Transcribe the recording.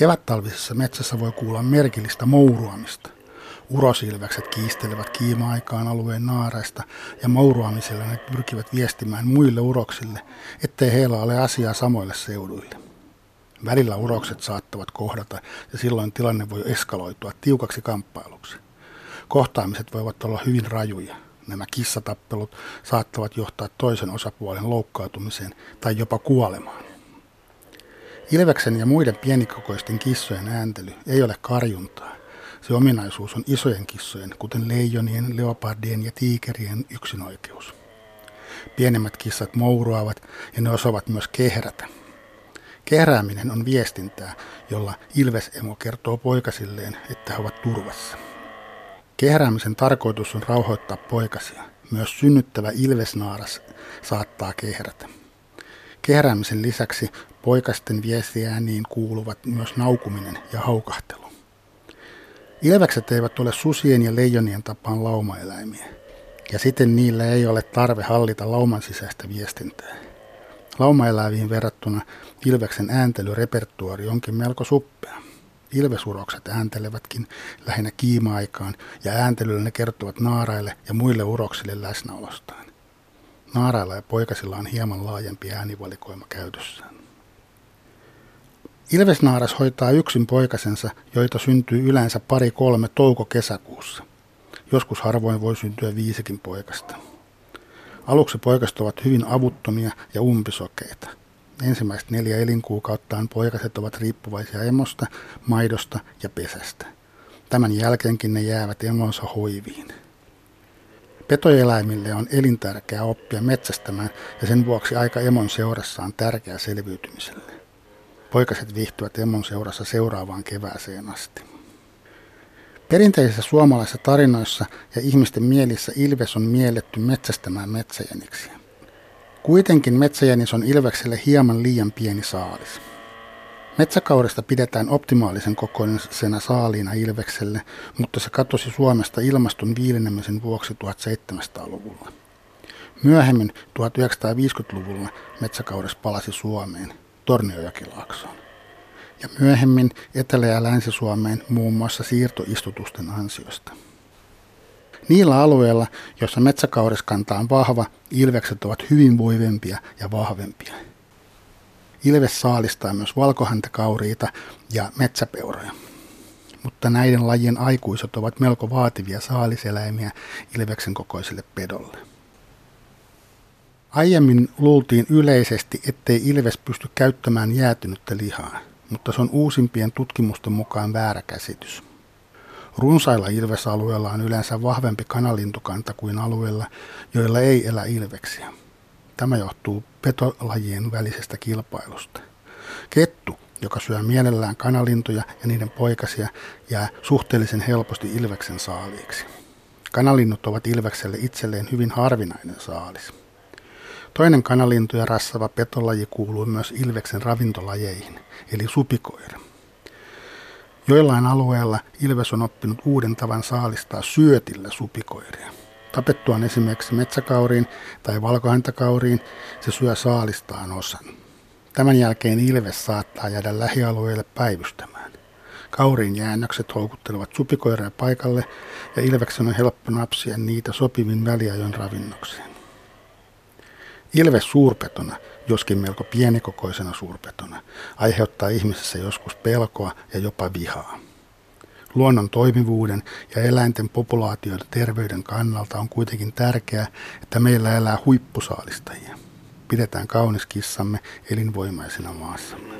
Kevättalvisessa metsässä voi kuulla merkillistä mouruamista. Urosilväkset kiistelevät kiima-aikaan alueen naaraista ja mouruamisella ne pyrkivät viestimään muille uroksille, ettei heillä ole asiaa samoille seuduille. Välillä urokset saattavat kohdata ja silloin tilanne voi eskaloitua tiukaksi kamppailuksi. Kohtaamiset voivat olla hyvin rajuja. Nämä kissatappelut saattavat johtaa toisen osapuolen loukkautumiseen tai jopa kuolemaan. Ilveksen ja muiden pienikokoisten kissojen ääntely ei ole karjuntaa. Se ominaisuus on isojen kissojen, kuten leijonien, leopardien ja tiikerien yksinoikeus. Pienemmät kissat mouruavat ja ne osaavat myös kehrätä. Kehrääminen on viestintää, jolla ilvesemo kertoo poikasilleen, että he ovat turvassa. Kehräämisen tarkoitus on rauhoittaa poikasia. Myös synnyttävä ilvesnaaras saattaa kehrätä. Kehräämisen lisäksi poikasten viestiääniin kuuluvat myös naukuminen ja haukahtelu. Ilvekset eivät ole susien ja leijonien tapaan laumaeläimiä, ja siten niillä ei ole tarve hallita lauman sisäistä viestintää. Laumaeläviin verrattuna ilveksen ääntelyrepertuari onkin melko suppea. Ilvesurokset ääntelevätkin lähinnä kiima-aikaan ja ääntelyllä ne kertovat naaraille ja muille uroksille läsnäolostaan. Naarailla ja poikasilla on hieman laajempi äänivalikoima käytössään. Ilvesnaaras hoitaa yksin poikasensa, joita syntyy yleensä pari-kolme touko-kesäkuussa. Joskus harvoin voi syntyä viisikin poikasta. Aluksi poikaset ovat hyvin avuttomia ja umpisokeita. Ensimmäiset neljä elinkuukauttaan poikaset ovat riippuvaisia emosta, maidosta ja pesästä. Tämän jälkeenkin ne jäävät emonsa hoiviin. Petoeläimille on elintärkeää oppia metsästämään ja sen vuoksi aika emon seurassa on tärkeä selviytymiselle. Poikaset viihtyvät emon seurassa seuraavaan kevääseen asti. Perinteisissä suomalaisissa tarinoissa ja ihmisten mielissä ilves on mielletty metsästämään metsäjäniksiä. Kuitenkin metsäjänis on ilvekselle hieman liian pieni saalis. Metsäkaudesta pidetään optimaalisen kokoisena saaliina ilvekselle, mutta se katosi Suomesta ilmaston viilenemisen vuoksi 1700-luvulla. Myöhemmin 1950-luvulla metsäkaudessa palasi Suomeen, Torniojakilaaksoon. Ja myöhemmin Etelä- ja Länsi-Suomeen muun muassa siirtoistutusten ansiosta. Niillä alueilla, joissa metsäkauriskanta on vahva, ilvekset ovat hyvin voivempia ja vahvempia. Ilves saalistaa myös valkohäntäkauriita ja metsäpeuroja. Mutta näiden lajien aikuiset ovat melko vaativia saaliseläimiä ilveksen kokoiselle pedolle. Aiemmin luultiin yleisesti, ettei ilves pysty käyttämään jäätynyttä lihaa, mutta se on uusimpien tutkimusten mukaan väärä käsitys. Runsailla ilvesalueilla on yleensä vahvempi kanalintukanta kuin alueilla, joilla ei elä ilveksiä. Tämä johtuu petolajien välisestä kilpailusta. Kettu, joka syö mielellään kanalintuja ja niiden poikasia, jää suhteellisen helposti ilveksen saaliiksi. Kanalinnut ovat ilvekselle itselleen hyvin harvinainen saalis. Toinen kanalintuja rassava petolaji kuuluu myös ilveksen ravintolajeihin, eli supikoira. Joillain alueilla ilves on oppinut uuden tavan saalistaa syötillä supikoiria. Tapettuaan esimerkiksi metsäkauriin tai valkohäntäkauriin se syö saalistaan osan. Tämän jälkeen ilves saattaa jäädä lähialueelle päivystämään. Kauriin jäännökset houkuttelevat supikoiraa paikalle ja ilveksen on helppo napsia niitä sopivin väliajoin ravinnokseen. Ilves suurpetona, joskin melko pienikokoisena suurpetona, aiheuttaa ihmisessä joskus pelkoa ja jopa vihaa. Luonnon toimivuuden ja eläinten populaatioiden terveyden kannalta on kuitenkin tärkeää, että meillä elää huippusaalistajia. Pidetään kaunis kissamme elinvoimaisena maassamme.